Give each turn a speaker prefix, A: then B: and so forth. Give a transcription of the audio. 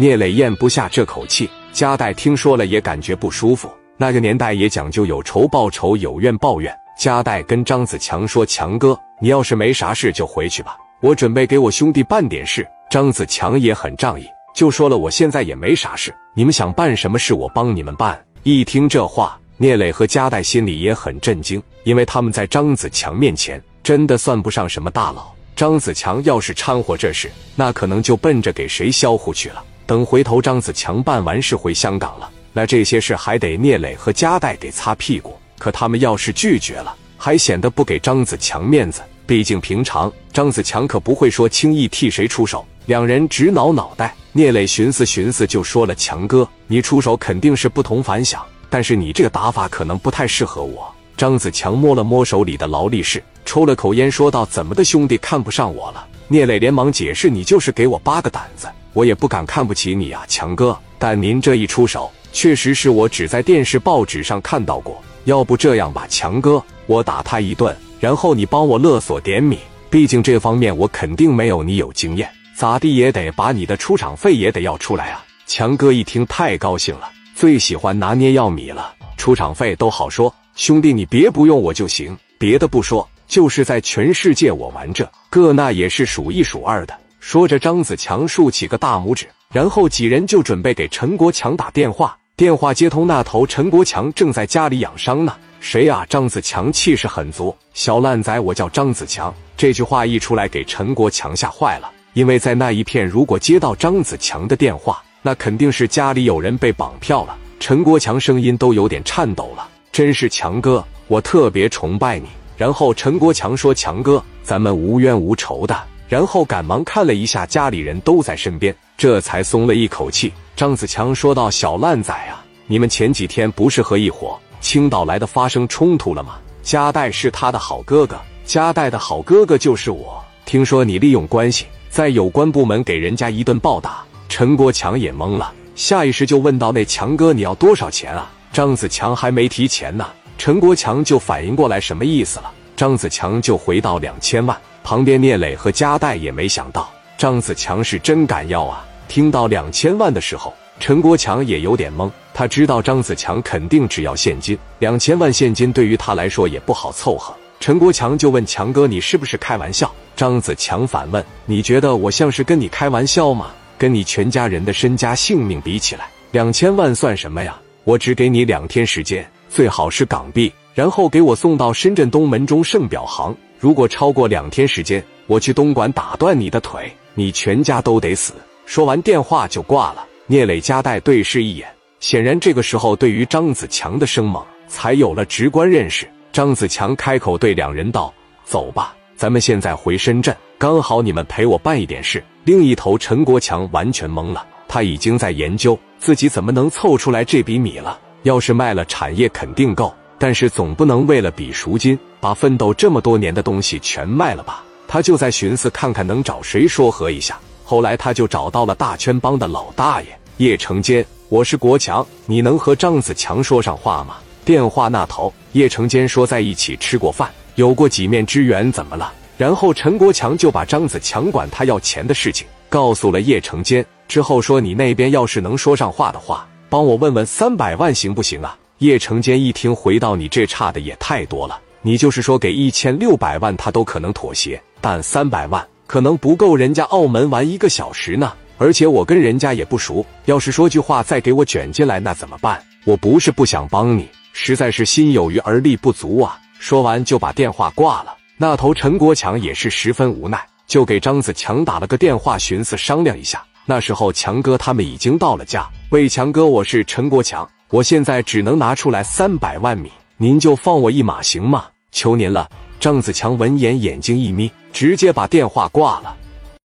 A: 聂磊咽不下这口气，加代听说了也感觉不舒服。那个年代也讲究有仇报仇，有怨报怨。加代跟张子强说：“强哥，你要是没啥事就回去吧，我准备给我兄弟办点事。”张子强也很仗义，就说了：“我现在也没啥事，你们想办什么事，我帮你们办。”一听这话，聂磊和加代心里也很震惊，因为他们在张子强面前真的算不上什么大佬。张子强要是掺和这事，那可能就奔着给谁销户去了。等回头张子强办完事回香港了，那这些事还得聂磊和加代给擦屁股。可他们要是拒绝了，还显得不给张子强面子。毕竟平常张子强可不会说轻易替谁出手。两人直挠脑袋，聂磊寻思寻思就说了：“强哥，你出手肯定是不同凡响，但是你这个打法可能不太适合我。”张子强摸了摸手里的劳力士。抽了口烟，说道：“怎么的，兄弟看不上我了？”聂磊连忙解释：“你就是给我八个胆子，我也不敢看不起你啊，强哥。但您这一出手，确实是我只在电视、报纸上看到过。要不这样吧，强哥，我打他一顿，然后你帮我勒索点米。毕竟这方面我肯定没有你有经验，咋地也得把你的出场费也得要出来啊。”强哥一听太高兴了，最喜欢拿捏要米了，出场费都好说，兄弟你别不用我就行，别的不说。就是在全世界，我玩这个那也是数一数二的。说着，张子强竖起个大拇指，然后几人就准备给陈国强打电话。电话接通，那头陈国强正在家里养伤呢。谁啊？张子强气势很足，小烂仔，我叫张子强。这句话一出来，给陈国强吓坏了，因为在那一片，如果接到张子强的电话，那肯定是家里有人被绑票了。陈国强声音都有点颤抖了，真是强哥，我特别崇拜你。然后陈国强说：“强哥，咱们无冤无仇的。”然后赶忙看了一下家里人都在身边，这才松了一口气。张子强说道：“小烂仔啊，你们前几天不是和一伙青岛来的发生冲突了吗？加代是他的好哥哥，加代的好哥哥就是我。听说你利用关系在有关部门给人家一顿暴打。”陈国强也懵了，下意识就问到：“那强哥，你要多少钱啊？”张子强还没提钱呢。陈国强就反应过来什么意思了，张子强就回到两千万。旁边聂磊和加代也没想到张子强是真敢要啊！听到两千万的时候，陈国强也有点懵。他知道张子强肯定只要现金，两千万现金对于他来说也不好凑合。陈国强就问强哥：“你是不是开玩笑？”张子强反问：“你觉得我像是跟你开玩笑吗？跟你全家人的身家性命比起来，两千万算什么呀？我只给你两天时间。”最好是港币，然后给我送到深圳东门中盛表行。如果超过两天时间，我去东莞打断你的腿，你全家都得死。说完电话就挂了。聂磊、夹带对视一眼，显然这个时候对于张子强的生猛才有了直观认识。张子强开口对两人道：“走吧，咱们现在回深圳，刚好你们陪我办一点事。”另一头，陈国强完全懵了，他已经在研究自己怎么能凑出来这笔米了。要是卖了产业肯定够，但是总不能为了笔赎金把奋斗这么多年的东西全卖了吧？他就在寻思看看能找谁说和一下。后来他就找到了大圈帮的老大爷叶成坚，我是国强，你能和张子强说上话吗？电话那头，叶成坚说在一起吃过饭，有过几面之缘，怎么了？然后陈国强就把张子强管他要钱的事情告诉了叶成坚，之后说你那边要是能说上话的话。帮我问问三百万行不行啊？叶成坚一听，回到你这差的也太多了。你就是说给一千六百万，他都可能妥协，但三百万可能不够人家澳门玩一个小时呢。而且我跟人家也不熟，要是说句话再给我卷进来，那怎么办？我不是不想帮你，实在是心有余而力不足啊。说完就把电话挂了。那头陈国强也是十分无奈，就给张子强打了个电话，寻思商量一下。那时候强哥他们已经到了家。喂，强哥，我是陈国强，我现在只能拿出来三百万米，您就放我一马行吗？求您了。张子强闻言眼睛一眯，直接把电话挂了。